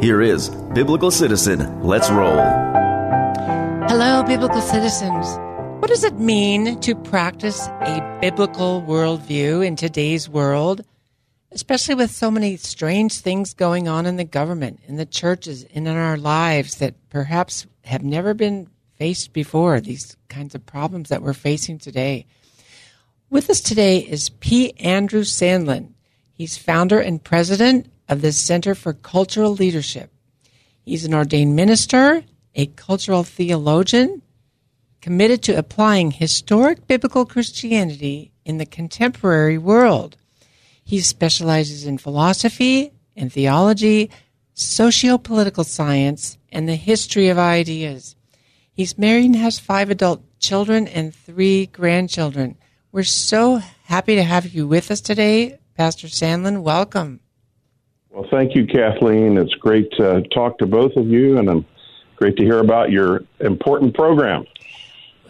Here is Biblical Citizen. Let's roll. Hello, Biblical Citizens. What does it mean to practice a biblical worldview in today's world, especially with so many strange things going on in the government, in the churches, and in our lives that perhaps have never been faced before? These kinds of problems that we're facing today. With us today is P. Andrew Sandlin. He's founder and president of the Center for Cultural Leadership. He's an ordained minister, a cultural theologian, committed to applying historic biblical Christianity in the contemporary world. He specializes in philosophy and theology, socio-political science, and the history of ideas. He's married and has five adult children and three grandchildren. We're so happy to have you with us today, Pastor Sandlin. Welcome. Well, thank you, Kathleen. It's great to talk to both of you, and I'm great to hear about your important program.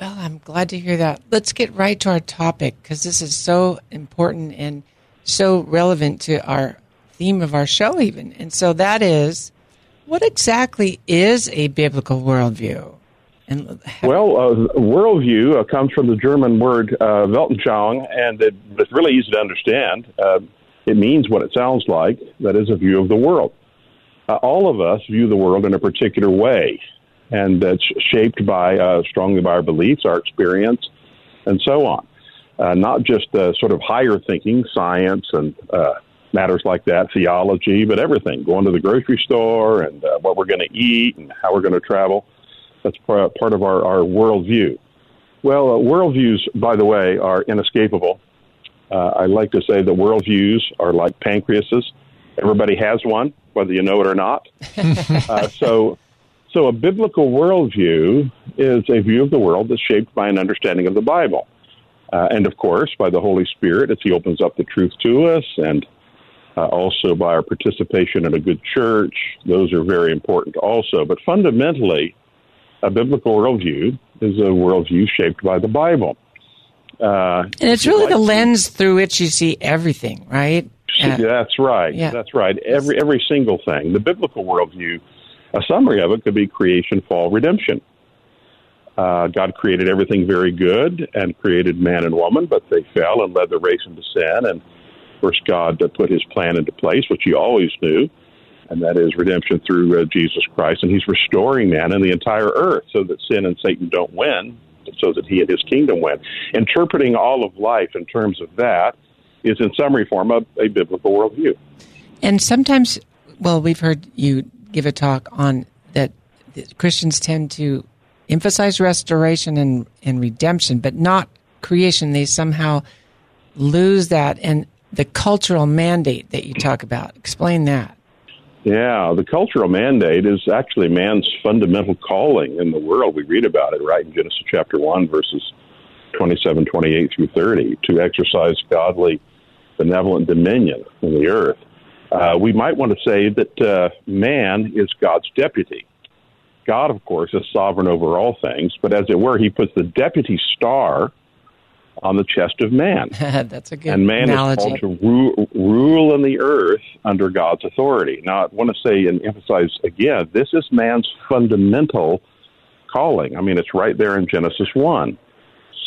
Well, I'm glad to hear that. Let's get right to our topic because this is so important and so relevant to our theme of our show, even. And so that is what exactly is a biblical worldview? And well, uh, worldview uh, comes from the German word uh, Weltanschauung, and it, it's really easy to understand. It means what it sounds like that is a view of the world. Uh, all of us view the world in a particular way, and that's shaped by uh, strongly by our beliefs, our experience, and so on. Uh, not just uh, sort of higher thinking, science and uh, matters like that, theology, but everything. Going to the grocery store and uh, what we're going to eat and how we're going to travel. That's part of our, our worldview. Well, worldviews, by the way, are inescapable. Uh, I like to say the worldviews are like pancreases. Everybody has one, whether you know it or not. uh, so, so a biblical worldview is a view of the world that's shaped by an understanding of the Bible, uh, and of course by the Holy Spirit as He opens up the truth to us, and uh, also by our participation in a good church. Those are very important also. But fundamentally, a biblical worldview is a worldview shaped by the Bible. Uh, and it's really like the lens through which you see everything, right? Uh, that's right. Yeah. That's right. Every every single thing. The biblical worldview, a summary of it could be creation, fall, redemption. Uh, God created everything very good and created man and woman, but they fell and led the race into sin. And first, God put His plan into place, which He always knew, and that is redemption through uh, Jesus Christ. And He's restoring man and the entire earth so that sin and Satan don't win, so that he and his kingdom went. Interpreting all of life in terms of that is, in summary form, a, a biblical worldview. And sometimes, well, we've heard you give a talk on that Christians tend to emphasize restoration and, and redemption, but not creation. They somehow lose that and the cultural mandate that you talk about. Explain that. Yeah, the cultural mandate is actually man's fundamental calling in the world. We read about it right in Genesis chapter 1, verses 27, 28 through 30, to exercise godly, benevolent dominion in the earth. Uh, we might want to say that uh, man is God's deputy. God, of course, is sovereign over all things, but as it were, he puts the deputy star on the chest of man. That's a good And man analogy. is called to rule, rule in the earth under God's authority. Now, I want to say and emphasize again, this is man's fundamental calling. I mean, it's right there in Genesis 1.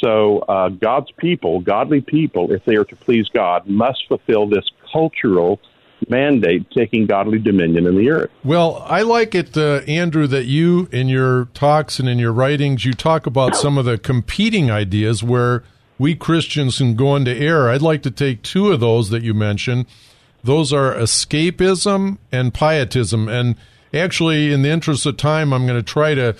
So, uh, God's people, godly people, if they are to please God, must fulfill this cultural mandate taking godly dominion in the earth. Well, I like it, uh, Andrew, that you, in your talks and in your writings, you talk about some of the competing ideas where we Christians can go into error. I'd like to take two of those that you mentioned. Those are escapism and pietism. And actually, in the interest of time, I'm going to try to.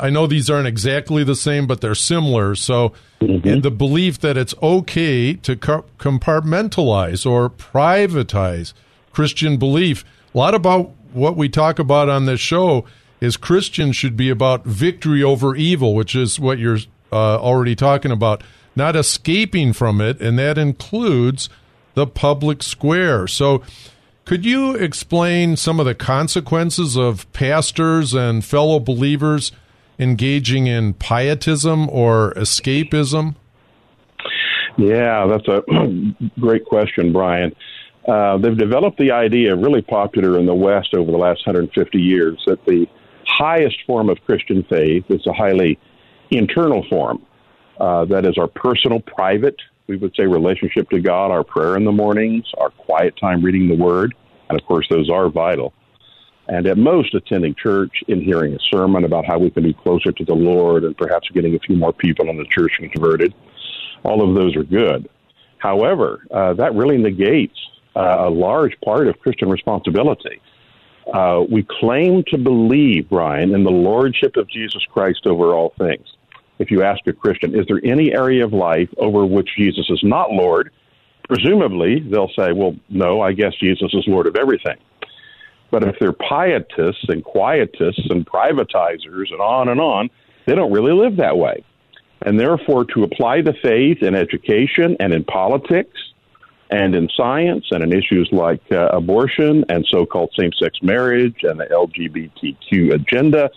I know these aren't exactly the same, but they're similar. So, mm-hmm. the belief that it's okay to compartmentalize or privatize Christian belief. A lot about what we talk about on this show is Christians should be about victory over evil, which is what you're uh, already talking about, not escaping from it, and that includes the public square. So, could you explain some of the consequences of pastors and fellow believers engaging in pietism or escapism? Yeah, that's a great question, Brian. Uh, they've developed the idea, really popular in the West over the last 150 years, that the highest form of Christian faith is a highly internal form. Uh, that is our personal, private, we would say, relationship to God, our prayer in the mornings, our quiet time reading the Word, and of course, those are vital. And at most, attending church and hearing a sermon about how we can be closer to the Lord and perhaps getting a few more people in the church converted. All of those are good. However, uh, that really negates uh, a large part of Christian responsibility. Uh, we claim to believe, Brian, in the lordship of Jesus Christ over all things. If you ask a Christian, is there any area of life over which Jesus is not Lord? Presumably, they'll say, well, no, I guess Jesus is Lord of everything. But if they're pietists and quietists and privatizers and on and on, they don't really live that way. And therefore, to apply the faith in education and in politics and in science and in issues like uh, abortion and so called same sex marriage and the LGBTQ agenda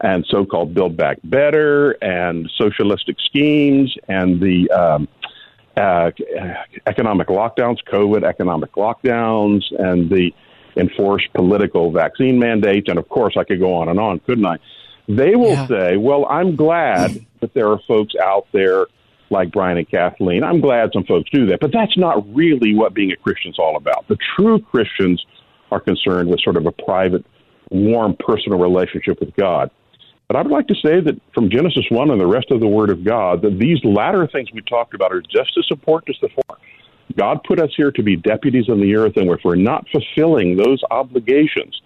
and so called Build Back Better and socialistic schemes and the um, uh, economic lockdowns, COVID economic lockdowns, and the enforced political vaccine mandates. And of course, I could go on and on, couldn't I? They will yeah. say, well, I'm glad that there are folks out there like Brian and Kathleen. I'm glad some folks do that, but that's not really what being a Christian is all about. The true Christians are concerned with sort of a private, warm, personal relationship with God. But I would like to say that from Genesis 1 and the rest of the Word of God, that these latter things we talked about are just as important as the former. God put us here to be deputies on the earth, and if we're not fulfilling those obligations,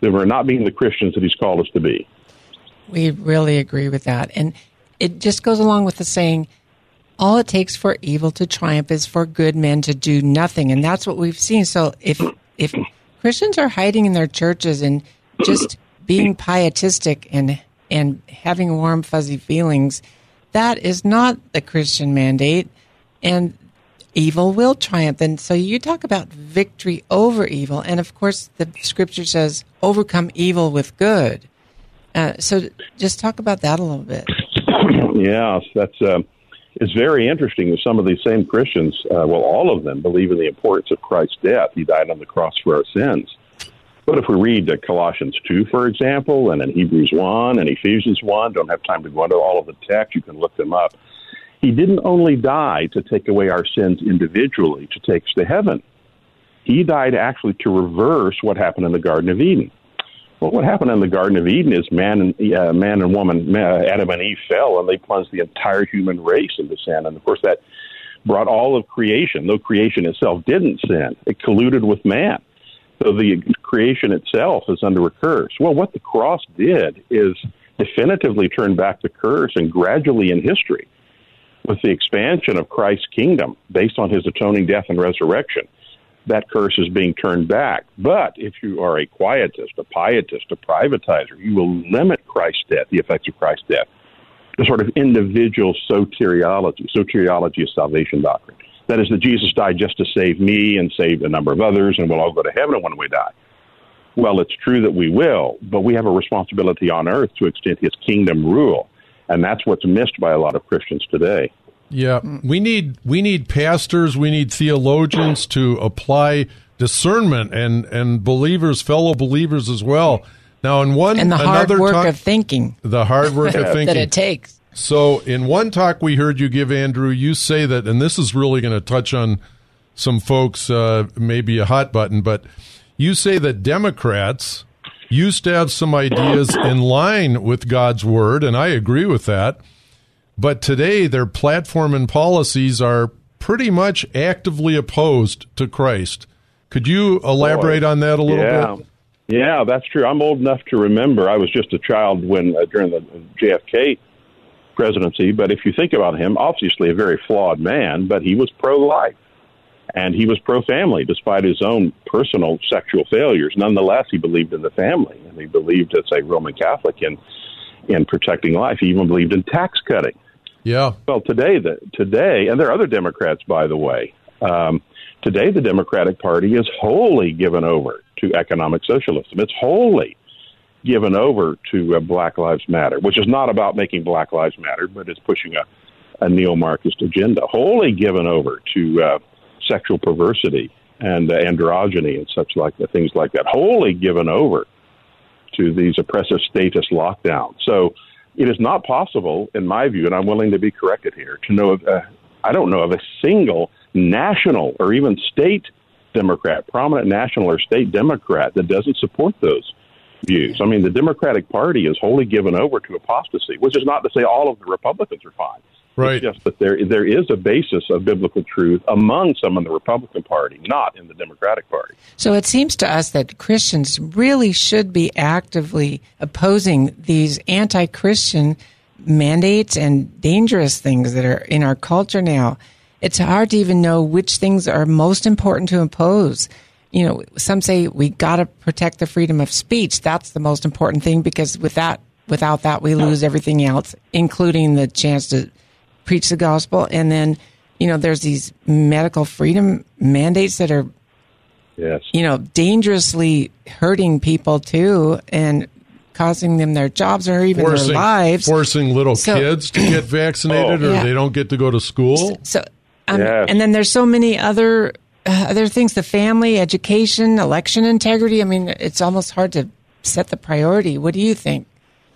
then we're not being the Christians that He's called us to be. We really agree with that. And it just goes along with the saying, all it takes for evil to triumph is for good men to do nothing, and that's what we've seen. So if if Christians are hiding in their churches and just being pietistic and and having warm fuzzy feelings, that is not the Christian mandate, and evil will triumph. And so you talk about victory over evil, and of course the Scripture says overcome evil with good. Uh, so just talk about that a little bit. Yes, that's. Uh it's very interesting that some of these same Christians, uh, well, all of them believe in the importance of Christ's death. He died on the cross for our sins. But if we read Colossians 2, for example, and in Hebrews 1 and Ephesians 1, don't have time to go into all of the text, you can look them up. He didn't only die to take away our sins individually, to take us to heaven. He died actually to reverse what happened in the Garden of Eden. Well, what happened in the Garden of Eden is man and uh, man and woman, Adam and Eve fell, and they plunged the entire human race into sin. And of course, that brought all of creation, though creation itself didn't sin, it colluded with man. So the creation itself is under a curse. Well, what the cross did is definitively turn back the curse, and gradually in history, with the expansion of Christ's kingdom based on his atoning death and resurrection that curse is being turned back. But if you are a quietist, a pietist, a privatizer, you will limit Christ's death, the effects of Christ's death, to sort of individual soteriology. Soteriology is salvation doctrine. That is, that Jesus died just to save me and save a number of others, and we'll all go to heaven when we die. Well, it's true that we will, but we have a responsibility on earth to extend his kingdom rule. And that's what's missed by a lot of Christians today. Yeah, we need we need pastors, we need theologians to apply discernment and and believers, fellow believers as well. Now, in one and the hard work talk, of thinking, the hard work of thinking that it takes. So, in one talk we heard you give, Andrew, you say that, and this is really going to touch on some folks uh, may be a hot button, but you say that Democrats used to have some ideas in line with God's word, and I agree with that. But today, their platform and policies are pretty much actively opposed to Christ. Could you elaborate Boy, on that a little yeah. bit? Yeah, that's true. I'm old enough to remember. I was just a child when uh, during the JFK presidency. But if you think about him, obviously a very flawed man, but he was pro-life and he was pro-family despite his own personal sexual failures. Nonetheless, he believed in the family and he believed as a Roman Catholic in in protecting life. He even believed in tax cutting. Yeah. Well, today the today, and there are other Democrats, by the way. Um, today, the Democratic Party is wholly given over to economic socialism. It's wholly given over to uh, Black Lives Matter, which is not about making Black Lives Matter, but it's pushing a, a neo-Marxist agenda. Wholly given over to uh, sexual perversity and uh, androgyny and such like things like that. Wholly given over to these oppressive statist lockdowns. So it is not possible, in my view, and I'm willing to be corrected here, to know of, uh, I don't know of a single national or even state Democrat, prominent national or state Democrat that doesn't support those views. I mean, the Democratic Party is wholly given over to apostasy, which is not to say all of the Republicans are fine. Right. It's just that there there is a basis of biblical truth among some in the Republican Party, not in the Democratic Party. So it seems to us that Christians really should be actively opposing these anti-Christian mandates and dangerous things that are in our culture now. It's hard to even know which things are most important to impose. You know, some say we got to protect the freedom of speech. That's the most important thing because with that, without that, we lose everything else, including the chance to preach the gospel. And then, you know, there's these medical freedom mandates that are, yes, you know, dangerously hurting people too, and causing them their jobs or even forcing, their lives. Forcing little so, kids to get vaccinated, oh, or yeah. they don't get to go to school. So, so um, yes. and then there's so many other uh, other things: the family, education, election integrity. I mean, it's almost hard to set the priority. What do you think?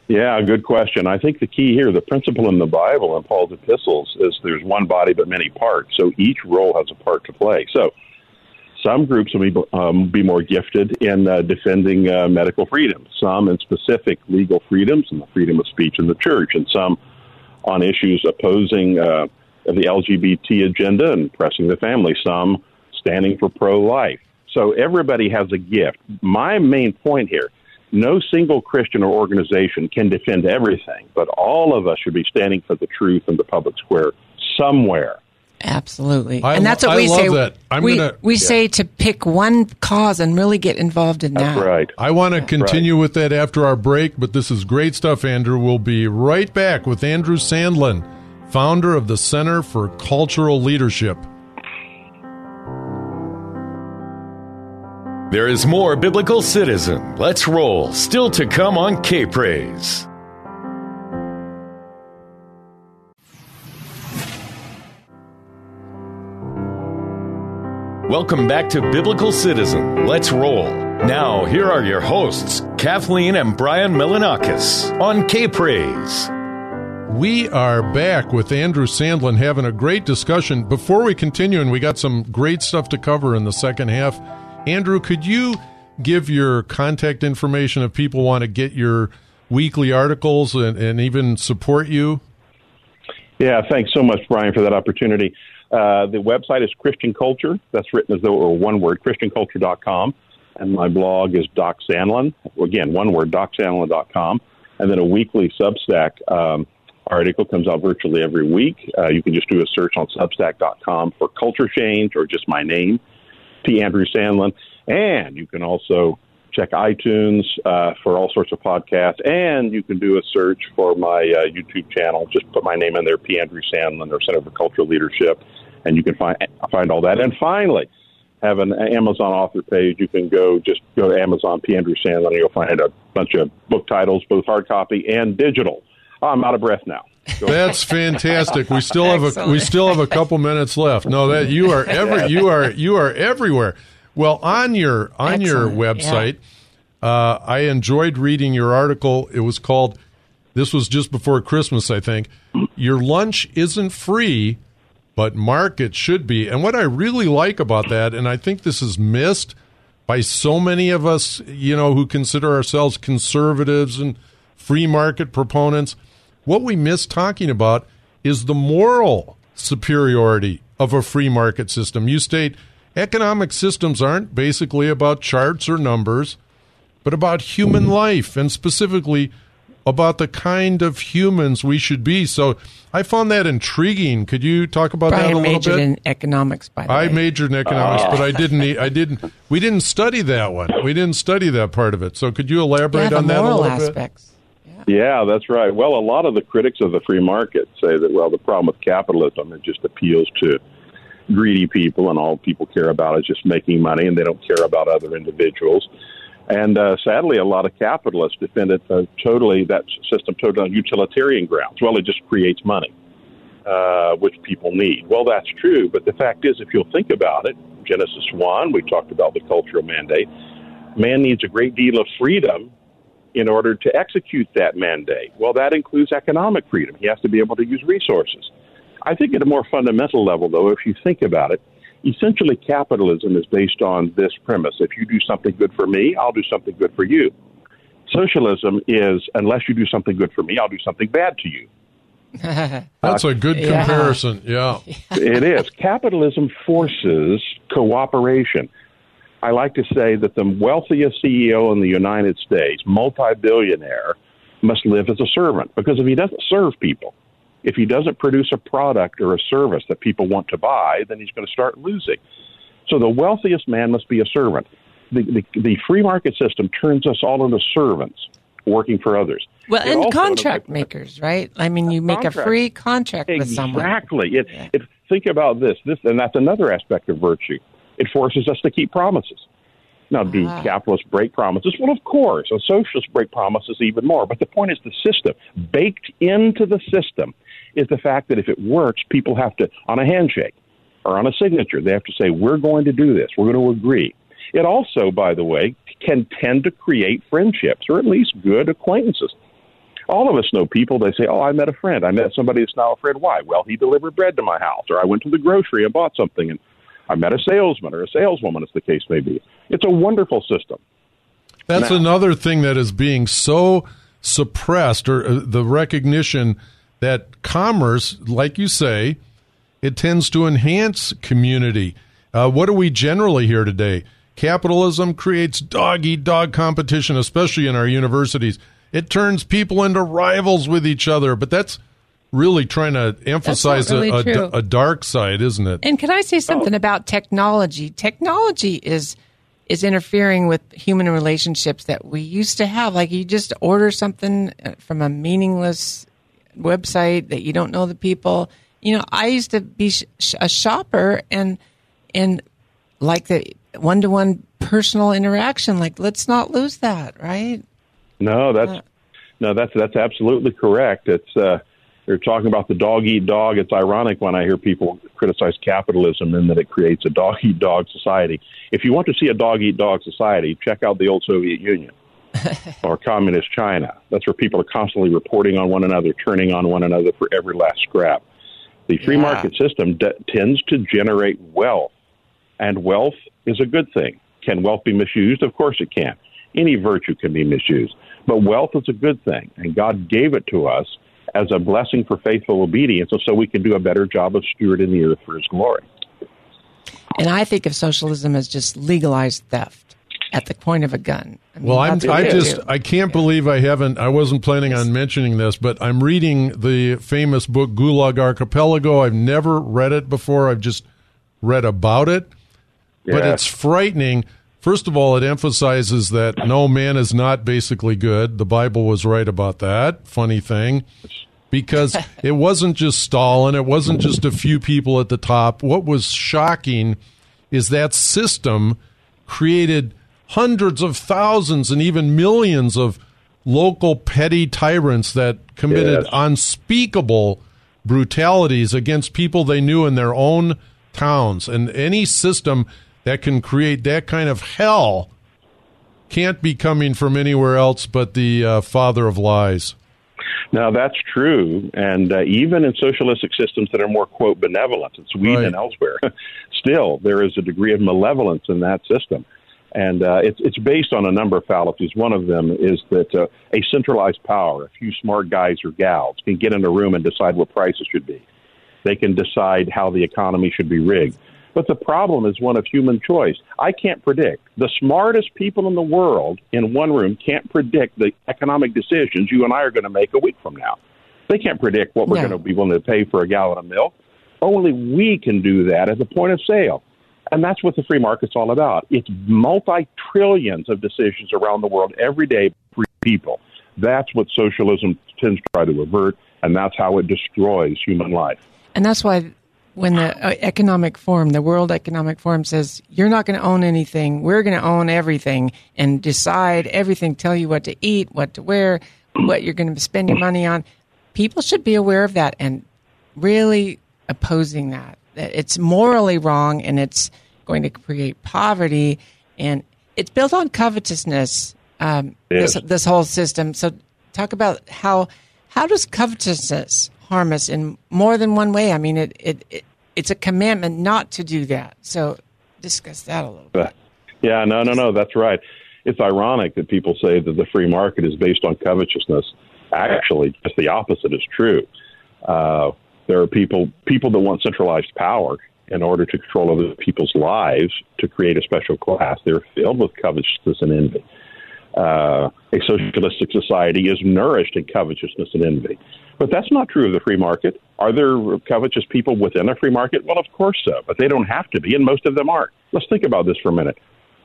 Yeah, good question. I think the key here, the principle in the Bible and Paul's epistles, is there's one body but many parts. So each role has a part to play. So some groups will be, um, be more gifted in uh, defending uh, medical freedom, some in specific legal freedoms and the freedom of speech in the church, and some on issues opposing uh, the LGBT agenda and pressing the family, some standing for pro life. So everybody has a gift. My main point here no single Christian or organization can defend everything, but all of us should be standing for the truth in the public square somewhere. Absolutely, I and that's what we say. That. we gonna, we yeah. say to pick one cause and really get involved in that's that. Right. I want to continue right. with that after our break, but this is great stuff, Andrew. We'll be right back with Andrew Sandlin, founder of the Center for Cultural Leadership. There is more Biblical Citizen. Let's roll. Still to come on K Praise. Welcome back to Biblical Citizen. Let's roll. Now, here are your hosts, Kathleen and Brian Melonakos on K Praise. We are back with Andrew Sandlin having a great discussion. Before we continue, and we got some great stuff to cover in the second half, Andrew, could you give your contact information if people want to get your weekly articles and, and even support you? Yeah, thanks so much, Brian, for that opportunity. Uh, the website is Christian Culture. That's written as though it were one word, ChristianCulture.com. And my blog is Doc Sandlin. Again, one word, DocSandlin.com. And then a weekly Substack um, article comes out virtually every week. Uh, you can just do a search on Substack.com for Culture Change or just my name, P. Andrew Sandlin. And you can also check iTunes uh, for all sorts of podcasts. And you can do a search for my uh, YouTube channel. Just put my name in there, P. Andrew Sandlin, or Center for Cultural Leadership, and you can find find all that. And finally, have an Amazon author page. You can go just go to Amazon P. Andrew Sandlin, and you'll find a bunch of book titles, both hard copy and digital. I'm out of breath now. That's fantastic. We still have a we still have a couple minutes left. No, that you are every you are you are everywhere. Well, on your on Excellent. your website, yeah. uh, I enjoyed reading your article. It was called. This was just before Christmas, I think. Your lunch isn't free, but market should be. And what I really like about that, and I think this is missed by so many of us, you know, who consider ourselves conservatives and free market proponents, what we miss talking about is the moral superiority of a free market system. You state economic systems aren't basically about charts or numbers, but about human life and specifically about the kind of humans we should be. So I found that intriguing. Could you talk about Brian that a little bit? I majored in economics, by the I way. majored in economics, but I oh. didn't. I didn't. We didn't study that one. We didn't study that part of it. So could you elaborate the on that a little bit? Yeah, that's right. Well, a lot of the critics of the free market say that, well, the problem with capitalism, it just appeals to greedy people, and all people care about is just making money, and they don't care about other individuals. And uh, sadly, a lot of capitalists defend it uh, totally, that system totally on utilitarian grounds. Well, it just creates money, uh, which people need. Well, that's true, but the fact is, if you'll think about it, Genesis 1, we talked about the cultural mandate. Man needs a great deal of freedom in order to execute that mandate. Well, that includes economic freedom. He has to be able to use resources. I think at a more fundamental level, though, if you think about it, essentially capitalism is based on this premise if you do something good for me, I'll do something good for you. Socialism is unless you do something good for me, I'll do something bad to you. That's a good Yeah. comparison. Yeah. it is. Capitalism forces cooperation. I like to say that the wealthiest CEO in the United States, multi billionaire, must live as a servant because if he doesn't serve people, if he doesn't produce a product or a service that people want to buy, then he's going to start losing. So the wealthiest man must be a servant. The, the, the free market system turns us all into servants working for others. Well, It and contract makers, right? I mean, you make a free contract with someone. Exactly. It, it, think about this. This and that's another aspect of virtue. It forces us to keep promises. Now, do Ah. capitalists break promises? Well, of course. And socialists break promises even more. But the point is the system. Baked into the system is the fact that if it works, people have to, on a handshake or on a signature, they have to say, we're going to do this. We're going to agree. It also, by the way, can tend to create friendships or at least good acquaintances. All of us know people, they say, Oh, I met a friend. I met somebody that's now a friend. Why? Well, he delivered bread to my house, or I went to the grocery and bought something, and I met a salesman or a saleswoman, as the case may be. It's a wonderful system. That's Now- another thing that is being so suppressed, or uh, the recognition that commerce, like you say, it tends to enhance community. Uh, what do we generally hear today? Capitalism creates dog eat dog competition, especially in our universities. It turns people into rivals with each other, but that's really trying to emphasize really a, a, a dark side, isn't it? And can I say something about technology? Technology is is interfering with human relationships that we used to have. Like you just order something uh, from a meaningless website that you don't know the people. You know, I used to be sh- sh- a shopper and and like the one to one personal interaction. Like let's not lose that, right? No, that's no, that's that's absolutely correct. It's uh, you're talking about the dog eat dog. It's ironic when I hear people criticize capitalism and that it creates a dog eat dog society. If you want to see a dog eat dog society, check out the old Soviet Union or communist China. That's where people are constantly reporting on one another, turning on one another for every last scrap. The free Yeah. market system d- tends to generate wealth, and wealth is a good thing. Can wealth be misused? Of course it can. Any virtue can be misused, but wealth is a good thing, and God gave it to us as a blessing for faithful obedience, and so we can do a better job of stewarding the earth for His glory. And I think of socialism as just legalized theft at the point of a gun. I mean, Well, I'm, I just, is. I can't believe I haven't, I wasn't planning on mentioning this, but I'm reading the famous book Gulag Archipelago. I've never read it before. I've just read about it, but it's frightening. First of all, it emphasizes that no man is not basically good. The Bible was right about that. Funny thing. Because it wasn't just Stalin, it wasn't just a few people at the top. What was shocking is that system created hundreds of thousands and even millions of local petty tyrants that committed Yes. unspeakable brutalities against people they knew in their own towns. And any system that can create that kind of hell can't be coming from anywhere else but the uh, father of lies. Now that's true, and uh, even in socialistic systems that are more quote benevolent in Sweden right. and elsewhere, still there is a degree of malevolence in that system, and uh, it's it's based on a number of fallacies. One of them is that uh, a centralized power, a few smart guys or gals, can get in a room and decide what prices should be. They can decide how the economy should be rigged. But the problem is one of human choice. I can't predict. The smartest people in the world in one room can't predict the economic decisions you and I are going to make a week from now. They can't predict what we're going to be willing to pay for a gallon of milk. Only we can do that at the point of sale. And that's what the free market's all about. It's multi trillions of decisions around the world every day for people. That's what socialism tends to try to avert, and that's how it destroys human life. And that's why when the uh, economic forum, the World Economic Forum says, you're not going to own anything. We're going to own everything and decide everything, tell you what to eat, what to wear, what you're going to spend your money on. People should be aware of that and really opposing that. It's morally wrong and it's going to create poverty and it's built on covetousness. Um, this, this whole system. So talk about how, how does covetousness harm us in more than one way. I mean, it, it, it it's a commandment not to do that. So discuss that a little bit. Yeah, no, no, no, that's right. It's ironic that people say that the free market is based on covetousness. Actually, just the opposite is true. Uh, there are people people that want centralized power in order to control other people's lives to create a special class. They're filled with covetousness and envy. Uh, a socialistic society is nourished in covetousness and envy. But that's not true of the free market. Are there covetous people within a free market? Well, of course so, but they don't have to be, and most of them aren't. Let's think about this for a minute.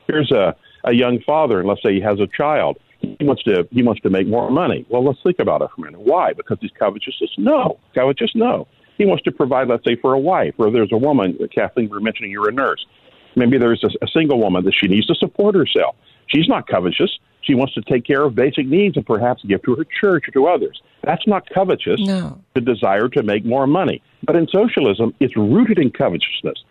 Here's a, a young father, and let's say he has a child. He wants to he wants to make more money. Well, let's think about it for a minute. Why? Because he's covetous? No, covetous? No. He wants to provide, let's say, for a wife, or there's a woman. Kathleen, we were mentioning you're a nurse. Maybe there's a, a single woman that she needs to support herself. She's not covetous. She wants to take care of basic needs and perhaps give to her church or to others. That's not covetous, no. the desire to make more money. But in socialism, it's rooted in covetousness.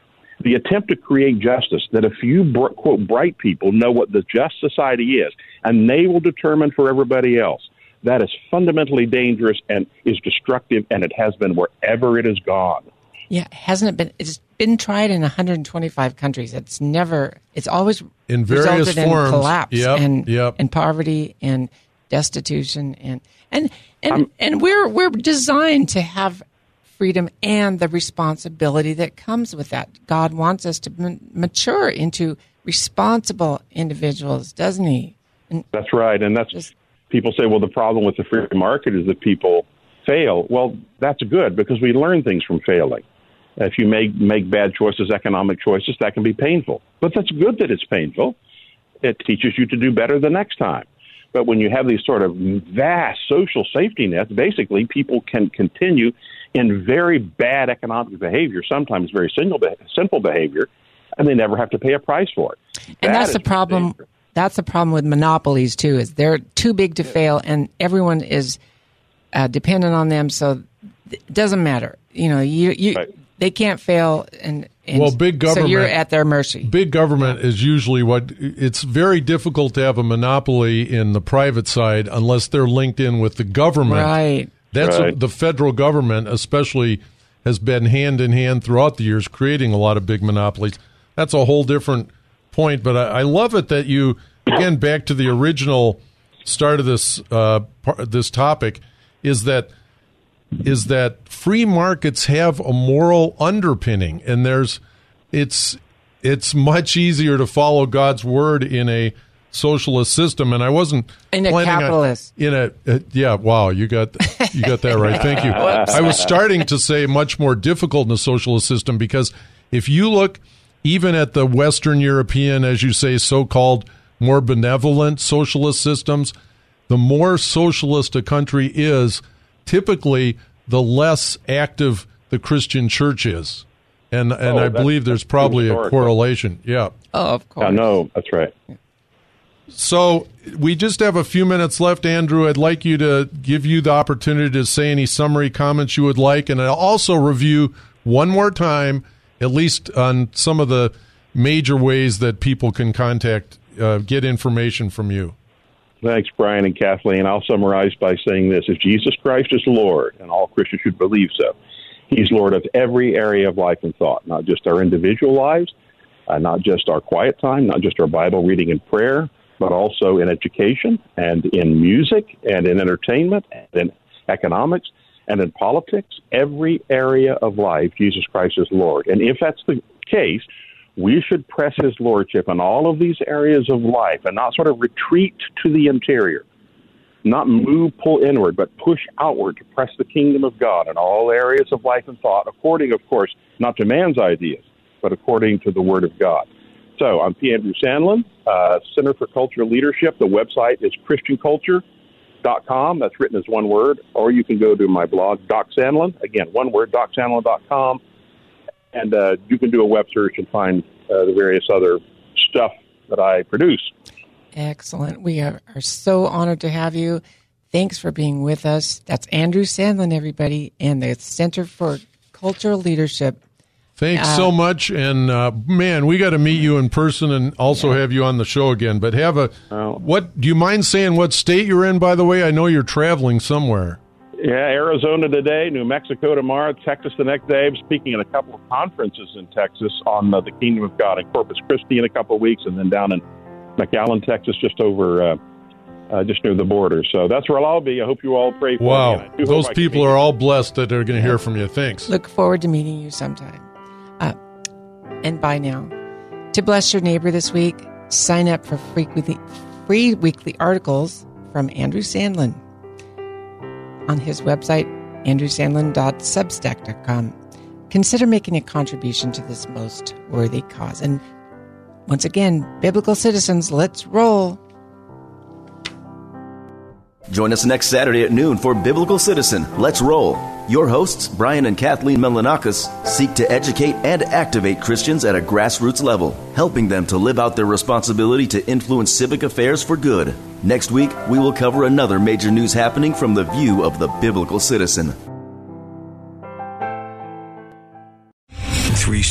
The attempt to create justice that a few, quote, bright people know what the just society is, and they will determine for everybody else. That is fundamentally dangerous and is destructive, and it has been wherever it has gone. Yeah, hasn't it been? It's been tried in 125 countries. It's never. It's always in various resulted forms. in collapse yep, and yep. and poverty and destitution and and and I'm, and we're we're designed to have freedom and the responsibility that comes with that. God wants us to mature into responsible individuals, doesn't He? And that's right, and that's just, people say, well, the problem with the free market is that people fail. Well, that's good because we learn things from failing. If you make make bad choices, economic choices, that can be painful. But that's good that it's painful. It teaches you to do better the next time. But when you have these sort of vast social safety nets, basically people can continue in very bad economic behavior, sometimes very single sinful behavior, and they never have to pay a price for it. And that that's the problem. Dangerous. That's the problem with monopolies too. Is they're too big to fail, and everyone is uh, dependent on them. So it doesn't matter. You know, you you right they can't fail and, and, well big government so you're at their mercy. big government is usually what it's very difficult to have a monopoly in the private side unless they're linked in with the government. Right. That's right. A, the federal government especially has been hand in hand throughout the years creating a lot of big monopolies. That's a whole different point but i, I love it that you again back to the original start of this uh, this topic is that is that free markets have a moral underpinning, and there's it's it's much easier to follow God's word in a socialist system. And I wasn't in a capitalist on, in a uh, yeah. Wow, you got you got that right. Thank you. I was starting to say much more difficult in a socialist system because if you look even at the Western European, as you say, so-called more benevolent socialist systems, the more socialist a country is typically the less active the Christian church is. And and oh, I believe there's probably a correlation. Yeah. Oh, of course. I know. That's right. So we just have a few minutes left, Andrew. I'd like you to give you the opportunity to say any summary comments you would like, and I'll also review one more time, at least on some of the major ways that people can contact, uh, get information from you. Thanks, Brian and Kathleen. I'll summarize by saying this If Jesus Christ is Lord, and all Christians should believe so, He's Lord of every area of life and thought, not just our individual lives, uh, not just our quiet time, not just our Bible reading and prayer, but also in education and in music and in entertainment and in economics and in politics. Every area of life, Jesus Christ is Lord. And if that's the case, we should press his lordship in all of these areas of life and not sort of retreat to the interior, not move, pull inward, but push outward to press the kingdom of God in all areas of life and thought, according, of course, not to man's ideas, but according to the Word of God. So I'm P. Andrew Sandlin, uh, Center for Cultural Leadership. The website is ChristianCulture.com. That's written as one word. Or you can go to my blog, Doc Sandlin. Again, one word, DocSandlin.com and uh, you can do a web search and find uh, the various other stuff that I produce. Excellent. We are, are so honored to have you. Thanks for being with us. That's Andrew Sandlin, everybody, and the Center for Cultural Leadership. Thanks uh, so much, and uh, man, we got to meet you in person and also yeah. have you on the show again. But have a what? Do you mind saying what state you're in? By the way, I know you're traveling somewhere. Yeah, Arizona today, New Mexico tomorrow, Texas the next day. I'm speaking at a couple of conferences in Texas on uh, the Kingdom of God in Corpus Christi in a couple of weeks, and then down in McAllen, Texas, just over, uh, uh, just near the border. So that's where I'll be. I hope you all pray for wow. me. Wow, those people are all blessed that they're going to hear from you. Thanks. Look forward to meeting you sometime. Uh, and bye now. To bless your neighbor this week, sign up for free weekly, free weekly articles from Andrew Sandlin on his website, andrewsandlin.substack.com. Consider making a contribution to this most worthy cause. And once again, biblical citizens, let's roll. Join us next Saturday at noon for Biblical Citizen. Let's roll. Your hosts, Brian and Kathleen Melonakos, seek to educate and activate Christians at a grassroots level, helping them to live out their responsibility to influence civic affairs for good. Next week, we will cover another major news happening from the view of the biblical citizen.